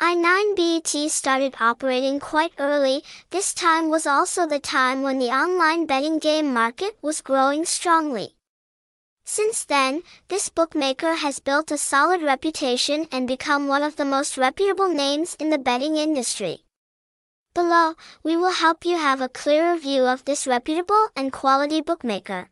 i9bet started operating quite early, this time was also the time when the online betting game market was growing strongly. Since then, this bookmaker has built a solid reputation and become one of the most reputable names in the betting industry. Below, we will help you have a clearer view of this reputable and quality bookmaker.